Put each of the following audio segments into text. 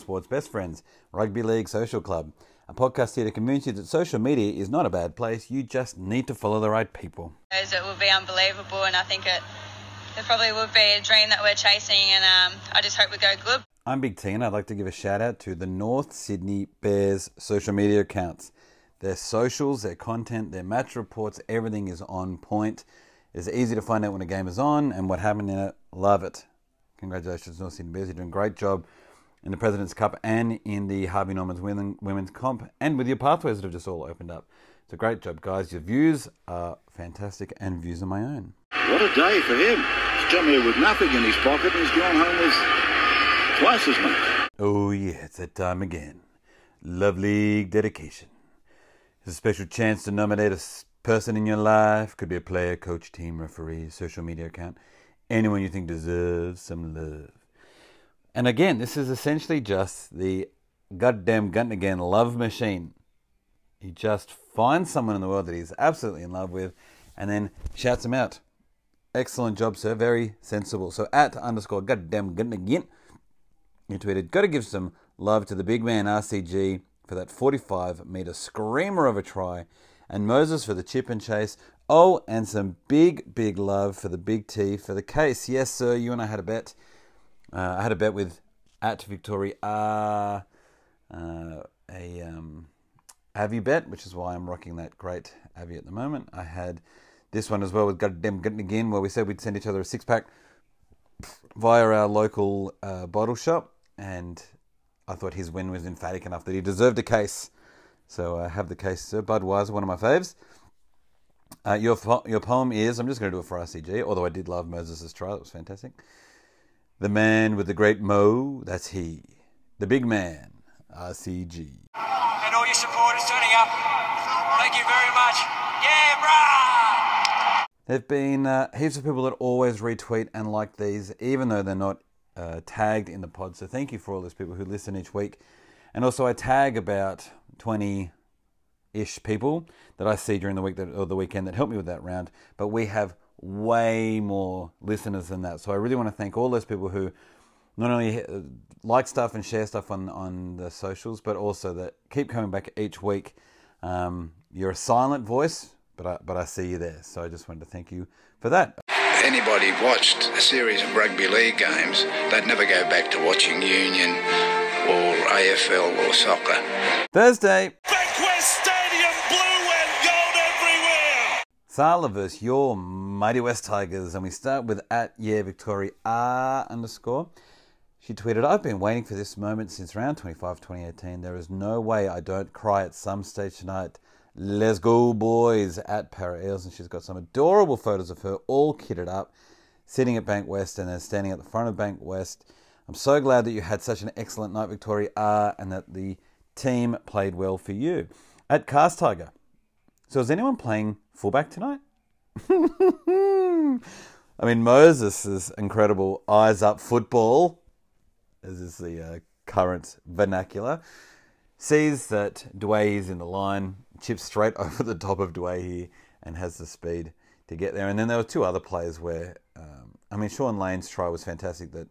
Sports Best Friends, Rugby League Social Club, a podcast here to convince you that social media is not a bad place. You just need to follow the right people. It will be unbelievable, and I think it, it probably would be a dream that we're chasing, and um, I just hope we go good. I'm Big T, and I'd like to give a shout out to the North Sydney Bears social media accounts. Their socials, their content, their match reports, everything is on point. It's easy to find out when a game is on and what happened in it. Love it. Congratulations, North Sydney Bears. You're doing a great job in the President's Cup and in the Harvey Norman's Women's Comp, and with your pathways that have just all opened up. It's a great job, guys. Your views are fantastic, and views are my own. What a day for him. He's come here with nothing in his pocket, and he's gone home with twice as much. Oh, yeah, it's that time again. Love League dedication. It's a special chance to nominate a person in your life. Could be a player, coach, team, referee, social media account. Anyone you think deserves some love. And again, this is essentially just the goddamn again love machine. He just finds someone in the world that he's absolutely in love with and then shouts him out. Excellent job, sir. Very sensible. So at underscore goddamn again, you tweeted, Gotta give some love to the big man RCG for that 45 metre screamer of a try, and Moses for the chip and chase. Oh, and some big, big love for the big T for the case. Yes, sir, you and I had a bet. Uh, I had a bet with at Victoria uh, uh, a um, Avi bet, which is why I'm rocking that great Avi at the moment. I had this one as well with Goddamn Again, where we said we'd send each other a six pack via our local uh, bottle shop, and I thought his win was emphatic enough that he deserved a case. So I have the case, Sir Budweiser, one of my faves. Uh, your your poem is I'm just going to do it for RCG, although I did love Moses' trial; it was fantastic. The man with the great mo, that's he. The big man, RCG. And all your supporters turning up. Thank you very much. Yeah, brah! There have been uh, heaps of people that always retweet and like these, even though they're not uh, tagged in the pod. So thank you for all those people who listen each week. And also, I tag about 20 ish people that I see during the week that, or the weekend that help me with that round. But we have way more listeners than that. So I really want to thank all those people who not only uh, like stuff and share stuff on, on the socials, but also that keep coming back each week. Um, you're a silent voice, but I, but I see you there. So I just wanted to thank you for that. Anybody watched a series of rugby league games, they'd never go back to watching Union or AFL or soccer. Thursday. Bankwest Stadium, blue and gold Sala versus your Mighty West Tigers, and we start with at yeah Victoria R underscore. She tweeted, I've been waiting for this moment since round 25, 2018. There is no way I don't cry at some stage tonight. Let's go, boys, at Parra Eels. And she's got some adorable photos of her all kitted up, sitting at Bankwest and then standing at the front of Bankwest. I'm so glad that you had such an excellent night, Victoria R, and that the team played well for you. At Cast Tiger. So is anyone playing fullback tonight? I mean, Moses is incredible eyes up football, as is the uh, current vernacular, sees that Dwayne is in the line, chips straight over the top of Dwayne and has the speed to get there. And then there were two other players where, um, I mean, Shaun Lane's try was fantastic that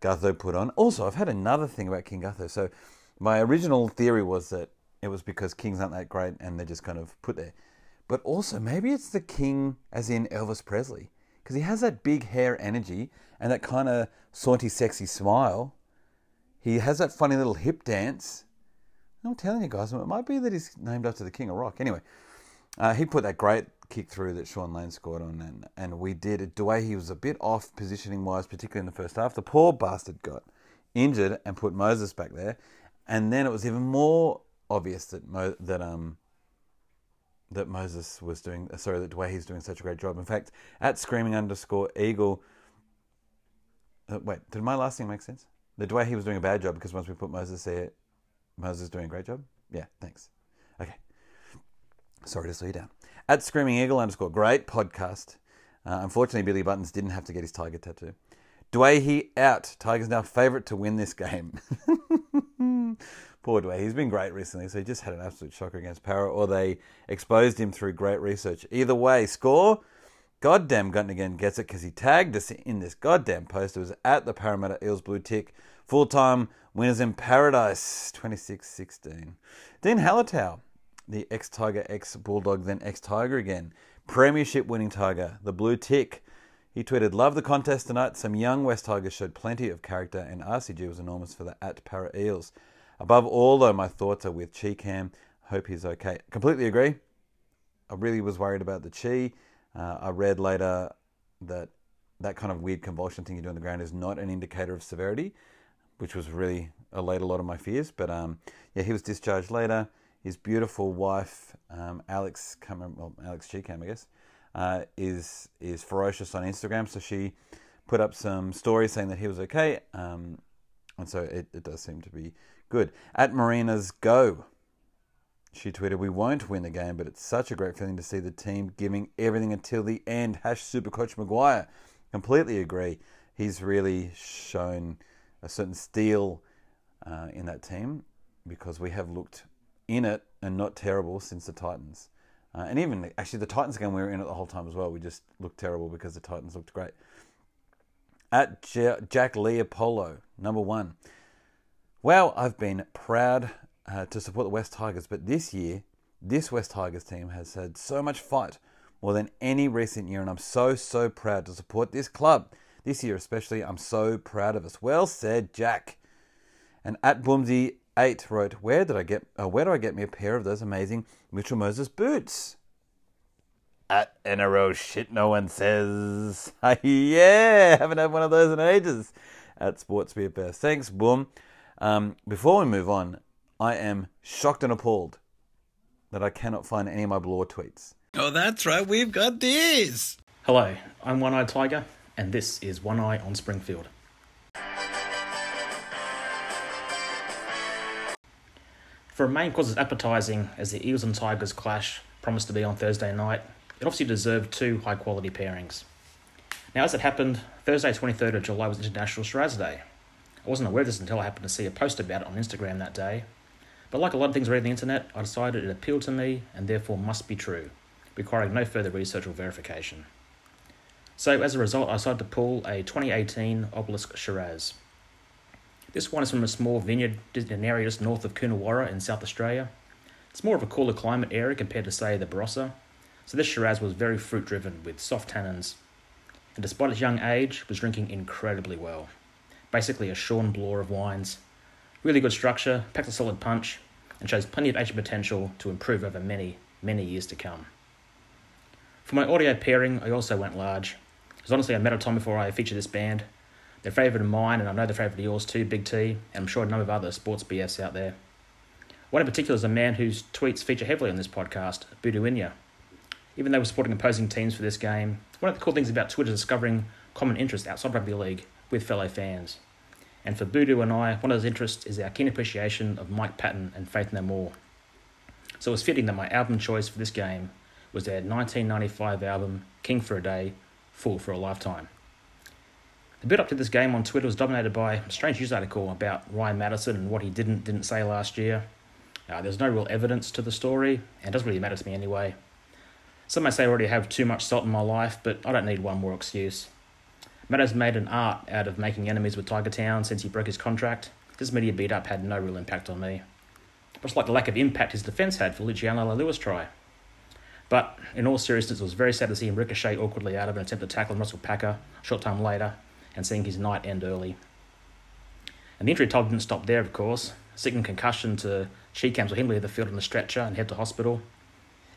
Gutho put on. Also, I've had another thing about King Gutho. So my original theory was that it was because Kings aren't that great and they're just kind of put there. But also, maybe it's the King as in Elvis Presley. Because he has that big hair energy and that kind of saunty, sexy smile. He has that funny little hip dance. I'm telling you guys, it might be that he's named after the King of Rock. Anyway, uh, he put that great kick through that Shaun Lane scored on, and, and we did it. Way he was a bit off positioning wise, particularly in the first half. The poor bastard got injured and put Moses back there, and then it was even more obvious that Mo, that um that Moses was doing. Sorry, that Dwayne he's doing such a great job. In fact, at screaming underscore eagle. Uh, wait, did my last thing make sense? The Dwayne was doing a bad job because once we put Moses there, Moses is doing a great job. Yeah, thanks. Okay. Sorry to slow you down. At Screaming Eagle underscore, great podcast. Uh, unfortunately, Billy Buttons didn't have to get his tiger tattoo. Dwayne out. Tigers now favourite to win this game. Poor Dwayne. He's been great recently, so he just had an absolute shocker against Parra, or they exposed him through great research. Either way, score goddamn Guntigan gets it because he tagged us in this goddamn post. It was at the Parramatta Eels Blue Tick. Full time winners in paradise 26 16. Dene Halatau, the ex Tiger, ex Bulldog, then ex Tiger again. Premiership winning Tiger, the Blue Tick. He tweeted, Love the contest tonight. Some young West Tigers showed plenty of character, and RCG was enormous for the at Parra Eels. Above all, though, my thoughts are with Chee-Kam. Hope he's okay. Completely agree. I really was worried about the Chi. Uh, I read later that that kind of weird convulsion thing you do on the ground is not an indicator of severity, which was really allayed a lot of my fears. But um, yeah, he was discharged later. His beautiful wife, um, Alex, Cameron, well, Alex Chee-Kam, I guess, uh, is is ferocious on Instagram. So she put up some stories saying that he was okay, um, and so it, it does seem to be good. At Marina's Go, she tweeted, "We won't win the game, but it's such a great feeling to see the team giving everything until the end." Hash Supercoach Maguire, completely agree. He's really shown a certain steel uh, in that team because we have looked in it and not terrible since the Titans. Uh, and even actually, the Titans game we were in it the whole time as well. We just looked terrible because the Titans looked great. At Jack Leopolo, number one. Well, I've been proud uh, to support the West Tigers, but this year, this West Tigers team has had so much fight more than any recent year, and I'm so, so proud to support this club. This year, especially, I'm so proud of us. Well said, Jack. And at Boomsy eight wrote, "Where did I get? Uh, where do I get me a pair of those amazing Mitchell Moses boots?" At NRO shit, no one says. yeah, haven't had one of those in ages. At Sports Beer Best. Thanks, Boom. Um, before we move on, I am shocked and appalled that I cannot find any of my Blore tweets. Oh, that's right. We've got these! Hello, I'm One Eyed Tiger, and this is One Eye on Springfield. For a main course of appetising as the Eels and Tigers clash promised to be on Thursday night, it obviously deserved two high quality pairings. Now, as it happened, Thursday, 23rd of July was International Shiraz Day. I wasn't aware of this until I happened to see a post about it on Instagram that day. But like a lot of things read on the internet, I decided it appealed to me and therefore must be true, requiring no further research or verification. So, as a result, I decided to pull a 2018 Obelisk Shiraz. This one is from a small vineyard in an area just north of Coonawarra in South Australia. It's more of a cooler climate area compared to, say, the Barossa, so this Shiraz was very fruit driven with soft tannins, and despite its young age, was drinking incredibly well. Basically, a Sean Bloor of wines. Really good structure, packs a solid punch, and shows plenty of aging potential to improve over many, many years to come. For my audio pairing, I also went large. Because honestly, a matter of time before I featured this band. They're favourite of mine, and I know they're favourite of yours too, Big T, and I'm sure a number of other sports BFs out there. One in particular is a man whose tweets feature heavily on this podcast, Budu Inya. Even though we're supporting opposing teams for this game, one of the cool things about Twitter is discovering common interests outside rugby league with fellow fans. And for Budu and I, one of those interests is our keen appreciation of Mike Patton and Faith No More. So it was fitting that my album choice for this game was their 1995 album, King for a Day, Fool for a Lifetime. The build up to this game on Twitter was dominated by a strange news article about Ryan Matterson and what he didn't didn't say last year. Uh, there's no real evidence to the story, and it doesn't really matter to me anyway. Some may say I already have too much salt in my life, but I don't need one more excuse. Matto's made an art out of making enemies with Tiger Town since he broke his contract. This media beat up had no real impact on me. Much like the lack of impact his defence had for Luciano Leilua try. But in all seriousness, it was very sad to see him ricochet awkwardly out of an attempt to tackle Russell Packer a short time later and seeing his night end early. And the injury toll didn't stop there, of course. Seeking concussion to Chee-Kam's or leave the field on a stretcher and head to hospital.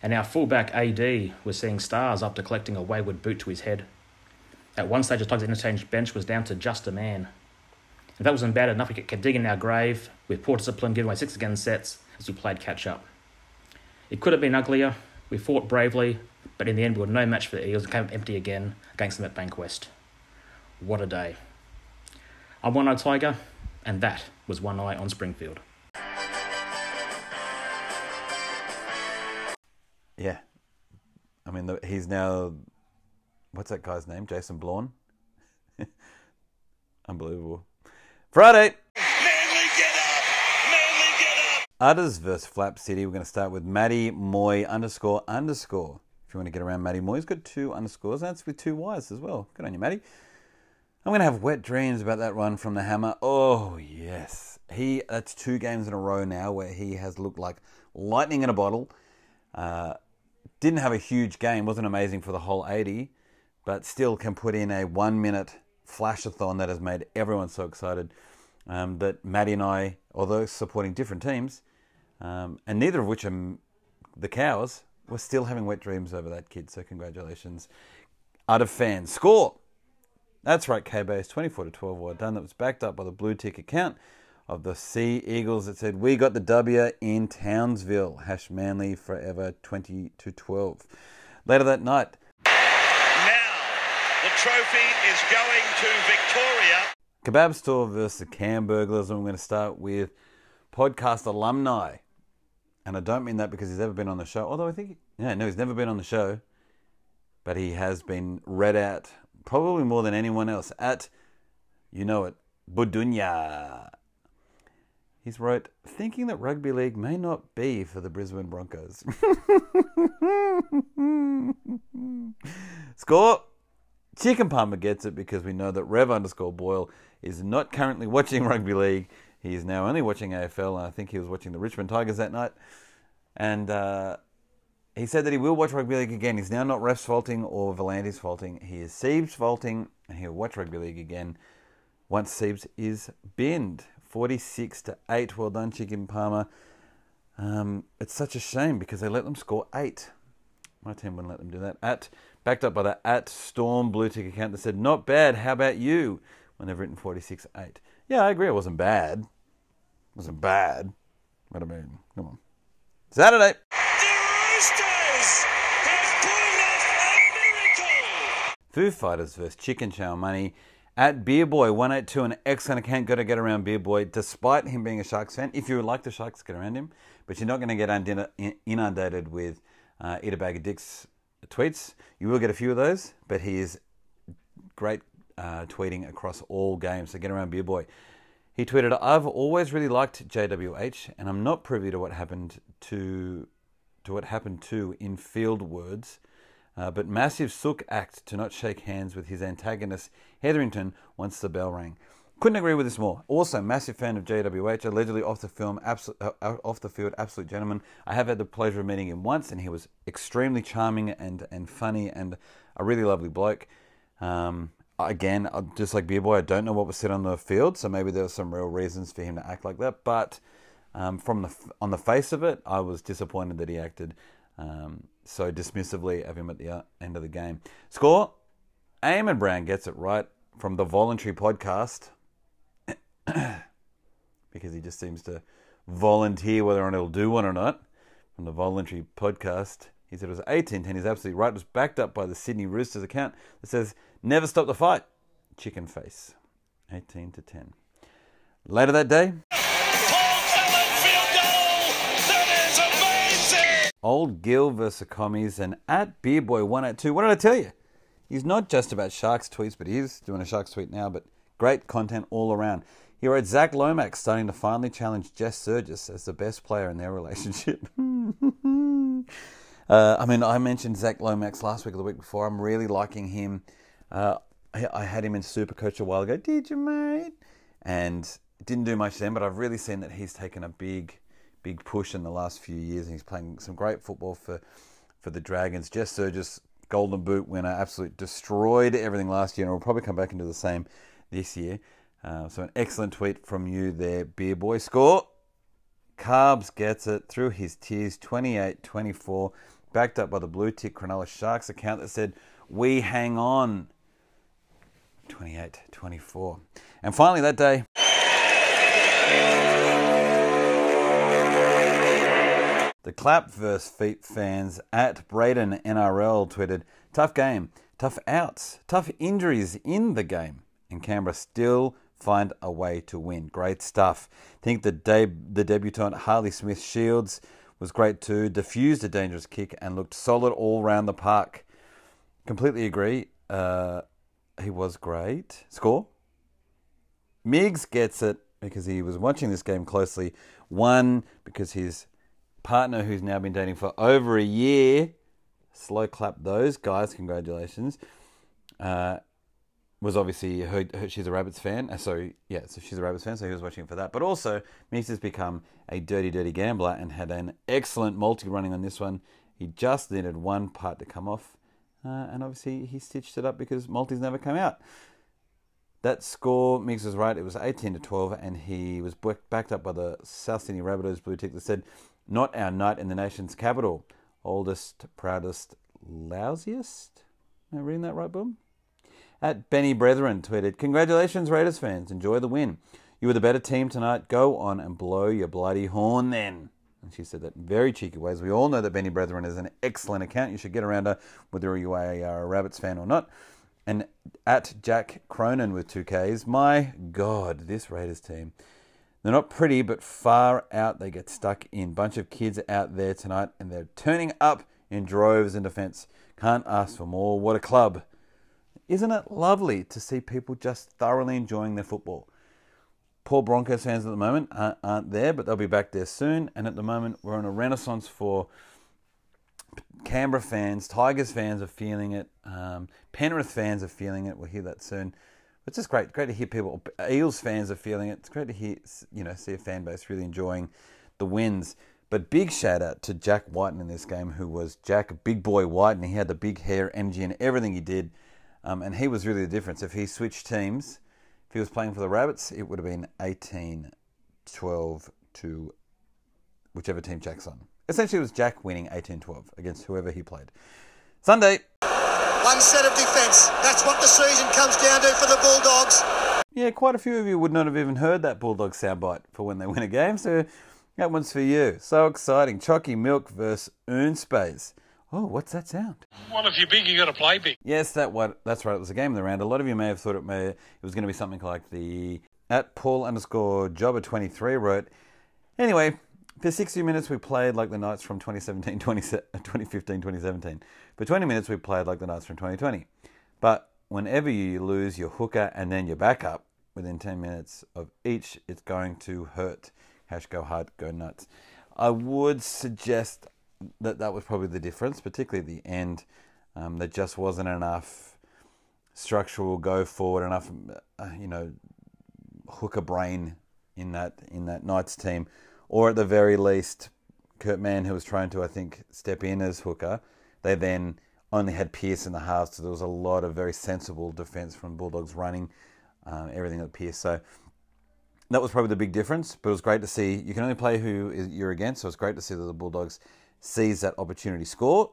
And our fullback AD was seeing stars after collecting a wayward boot to his head. At one stage, the Tigers' interchange bench was down to just a man. If that wasn't bad enough, we kept digging our grave with poor discipline, giving away six again sets as we played catch up. It could have been uglier. We fought bravely, but in the end, we were no match for the Eagles and came empty again against them at Bankwest. What a day. I'm One Eye Tiger, and that was One Eye on Springfield. Yeah. I mean, the, he's now. What's that guy's name? Jason Blorn? Unbelievable. Friday! Manly get up! Manly get up! Udders versus Flap City. We're going to start with Matty Moy underscore underscore If you want to get around Matty Moore, he's got two underscores. That's with two Y's as well. Good on you, Matty. I'm going to have wet dreams about that run from the hammer. Oh, yes. He That's two games in a row now where he has looked like lightning in a bottle. Uh, didn't have a huge game, wasn't amazing for the whole 80, but still can put in a one minute flashathon that has made everyone so excited um, that Maddie and I, although supporting different teams, um, and neither of which are the cows, we're still having wet dreams over that kid. So congratulations, out of fans. Score. That's right, K-Base, 24 to 12. Well done. That was backed up by the blue tick account of the Sea Eagles that said, We got the W in Townsville. Hash Manly forever 20 to 12. Later that night. Trophy is going to Victoria. Kebab Store versus Cam Burglars. And I'm going to start with podcast alumni. And I don't mean that because he's ever been on the show, although I think, yeah, no, he's never been on the show. But he has been read out probably more than anyone else at, you know it, Budunya. He's wrote, thinking that rugby league may not be for the Brisbane Broncos. Score! Chicken Palmer gets it because we know that Rev underscore Boyle is not currently watching rugby league. He is now only watching AFL, and I think he was watching the Richmond Tigers that night. And uh, he said that he will watch rugby league again. He's now not refs faulting or V'landys' faulting. He is Siebes faulting, and he'll watch rugby league again once Siebes is binned. 46 to 8. Well done, Chicken Palmer. Um, it's such a shame because they let them score eight. My team wouldn't let them do that. At backed up by the at Storm Blue Tick account that said, "Not bad. How about you?" When they've written 46 8. Yeah, I agree. It wasn't bad. It wasn't bad. But I mean, come on. Saturday. The Roosters have pulled off a. Foo Fighters versus Chicken Chow Money at Beer Boy 182, an excellent account. Got to get around Beer Boy, despite him being a Sharks fan. If you would like the Sharks, get around him, but you're not going to get inundated with uh, Eat a Bag of Dicks tweets. You will get a few of those, but he is great uh, tweeting across all games. So get around Beer Boy. He tweeted, "I've always really liked JWH, and I'm not privy to what happened to to what happened to in field words." Uh, but massive Sook act to not shake hands with his antagonist Hetherington once the bell rang. Couldn't agree with this more. Also, massive fan of JWH, allegedly off the film, absolute, uh, off the field, absolute gentleman. I have had the pleasure of meeting him once, and he was extremely charming and and funny and a really lovely bloke. Um, again, uh, just like Beer Boy, I don't know what was said on the field, so maybe there were some real reasons for him to act like that. But um, from the on the face of it, I was disappointed that he acted um, so dismissively of him at the uh, end of the game. Score: Eamon Brown gets it right from the voluntary podcast because he just seems to volunteer whether or not he'll do one or not. From the voluntary podcast, he said it was 18 10. He's absolutely right. It was backed up by the Sydney Roosters account that says, Never stop the fight. Chicken face. 18 to 10. Later that day. Old Gill versus commies and at Beerboy182. What did I tell you? He's not just about Sharks tweets, but he is doing a Sharks tweet now, but great content all around. He wrote Zach Lomax starting to finally challenge Jess Sergis as the best player in their relationship. uh, I mean, I mentioned Zach Lomax last week or the week before. I'm really liking him. Uh, I, I had him in Super Coach a while ago. Did you, mate? And didn't do much then, but I've really seen that he's taken a big, big push in the last few years, and he's playing some great football for, for the Dragons. Jess Sergis, Golden Boot winner, absolutely destroyed everything last year, and will probably come back and do the same this year. Uh, so an excellent tweet from you there, Beer Boy. Score. Carbs gets it through his tears, 28-24, backed up by the blue tick Cronulla Sharks account that said, "We hang on." 28-24. And finally that day, the Clap vs Feet fans at Braden NRL tweeted, "Tough game, tough outs, tough injuries in the game, and Canberra still find a way to win. Great stuff. I think the deb- the debutant Harley Smith Shields was great too. Diffused a dangerous kick and looked solid all round the park. Completely agree. Uh, he was great. Score. Miggs gets it because he was watching this game closely. One because his partner, who's now been dating for over a year, slow clap those guys. Congratulations. Uh, was obviously her, her, she's a Rabbits fan. So yeah, so she's a Rabbits fan, so he was watching for that. But also, has become a dirty, dirty gambler and had an excellent multi running on this one. He just needed one part to come off, uh, and obviously he stitched it up because multis never come out. That score, Miggs was right. It was 18 to 12, and he was backed up by the South Sydney Rabbitohs blue tick that said, "Not our night in the nation's capital. Oldest, proudest, lousiest." Am I reading that right, Boom? At Benny Brethren tweeted, Congratulations, Raiders fans. Enjoy the win. You were the better team tonight. Go on and blow your bloody horn then. And she said that in very cheeky ways. We all know that Benny Brethren is an excellent account. You should get around her, whether you are a uh, Rabbits fan or not. And at Jack Cronin with two Ks, my God, this Raiders team. They're not pretty, but far out they get stuck in. Bunch of kids out there tonight, and they're turning up in droves in defence. Can't ask for more. What a club. Isn't it lovely to see people just thoroughly enjoying their football? Poor Broncos fans at the moment aren't there, but they'll be back there soon. And at the moment, we're in a renaissance for Canberra fans. Tigers fans are feeling it. Um, Penrith fans are feeling it. We'll hear that soon. It's just great, great to hear people. Eels fans are feeling it. It's great to hear, you know, see a fan base really enjoying the wins. But big shout out to Jack Wighton in this game, who was Jack Big Boy Wighton. He had the big hair, energy, and everything he did. Um, and he was really the difference. If he switched teams, if he was playing for the Rabbits, it would have been 18 12 to whichever team Jack's on. Essentially, it was Jack winning 18 12 against whoever he played. Sunday. One set of defence. That's what the season comes down to for the Bulldogs. Yeah, quite a few of you would not have even heard that Bulldog soundbite for when they win a game, so that one's for you. So exciting. Chalky Milk versus Earnspace. Oh, what's that sound? Well, if you're big, you got to play big. Yes, that what that's right. It was a game of the round. A lot of you may have thought it may it was going to be something like the at Paul underscore Jobber twenty three wrote. Anyway, for 60 minutes we played like the Knights from 2017, 20, 2015, 2017. For 20 minutes we played like the Knights from 2020. But whenever you lose your hooker and then your backup within 10 minutes of each, it's going to hurt. Hash go hard, go nuts. I would suggest that that was probably the difference, particularly at the end. Um, there just wasn't enough structural go forward, enough uh, you know hooker brain in that in that Knights team, or at the very least, Kurt Mann, who was trying to I think step in as hooker, they then only had Pearce in the halves, so there was a lot of very sensible defence from Bulldogs running um, everything at Pearce. So that was probably the big difference. But it was great to see. You can only play who you're against, so it's great to see that the Bulldogs sees that opportunity score.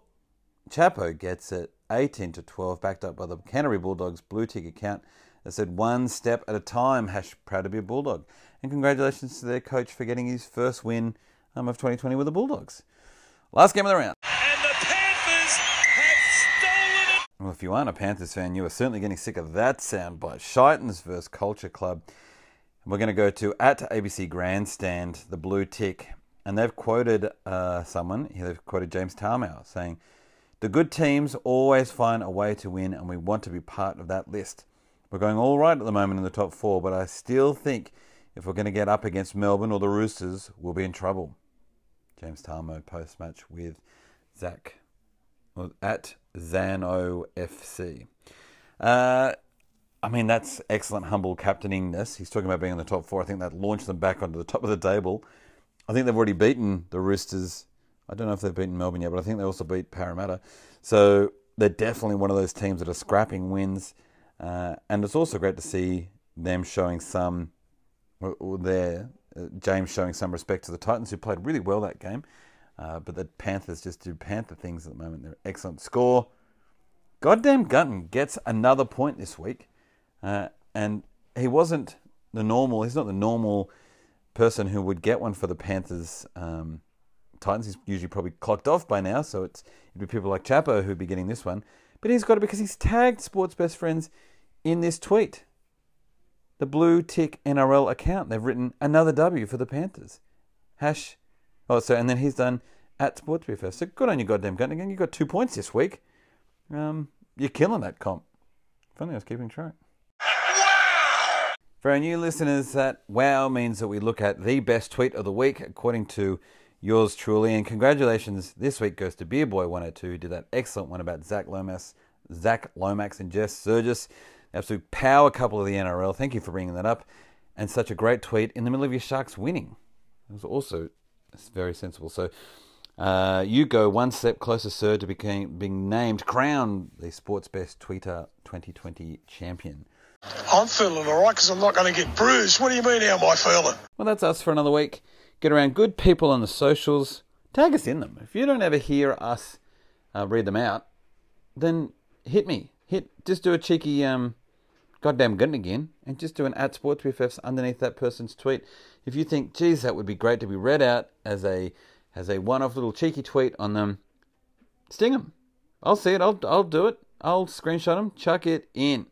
Chapo gets it 18 to 12, backed up by the Canterbury Bulldogs blue tick account that said one step at a time. Hash proud to be a Bulldog. And congratulations to their coach for getting his first win um, of 2020 with the Bulldogs. Last game of the round. And the Panthers have stolen it. Well, if you aren't a Panthers fan, you are certainly getting sick of that sound by Shitans versus Culture Club. we're going to go to at ABC Grandstand, the blue tick and they've quoted uh, someone, they've quoted James Tamou saying, The good teams always find a way to win, and we want to be part of that list. We're going all right at the moment in the top four, but I still think if we're going to get up against Melbourne or the Roosters, we'll be in trouble. James Tamou post match with Zach at Zano FC. Uh, I mean, that's excellent, humble captainingness. He's talking about being in the top four. I think that launched them back onto the top of the table. I think they've already beaten the Roosters. I don't know if they've beaten Melbourne yet, but I think they also beat Parramatta. So they're definitely one of those teams that are scrapping wins. Uh, and it's also great to see them showing some, or there, uh, James showing some respect to the Titans, who played really well that game. Uh, but the Panthers just do Panther things at the moment. They're excellent score. Goddamn Gunton gets another point this week. Uh, and he wasn't the normal, he's not the normal person who would get one for the Panthers um, Titans. He's usually probably clocked off by now, so it's it'd be people like Chapo who'd be getting this one. But he's got it because he's tagged Sports Best Friends in this tweet. The blue tick NRL account. They've written another W for the Panthers. Hash. Oh, so and then he's done at Sports BFF. So good on you, goddamn Gunnigan. You got two points this week. Um, you're killing that comp. Funny, I was keeping track. For our new listeners, that wow means that we look at the best tweet of the week according to yours truly. And congratulations this week goes to Beer Boy 102 who did that excellent one about Zach Lomas, Zach Lomax and Jess Sergis, absolute power couple of the NRL. Thank you for bringing that up. And such a great tweet in the middle of your Sharks winning. It was also very sensible. So uh, you go one step closer, sir, to became, being named, crowned the Sports Best Tweeter 2020 champion. I'm feeling all right because I'm not going to get bruised. What do you mean, how am I feeling? Well, that's us for another week. Get around good people on the socials. Tag us in them. If you don't ever hear us uh, read them out, then hit me. Hit. Just do a cheeky um, goddamn good again, and just do an at sports BFFs underneath that person's tweet. If you think, geez, that would be great to be read out as a as a one-off little cheeky tweet on them, sting them. I'll see it. I'll I'll do it. I'll screenshot them. Chuck it in.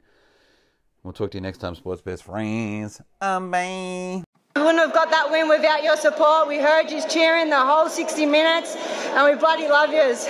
We'll talk to you next time, sports best friends. Um, bye. We wouldn't have got that win without your support. We heard you cheering the whole 60 minutes, and we bloody love yous.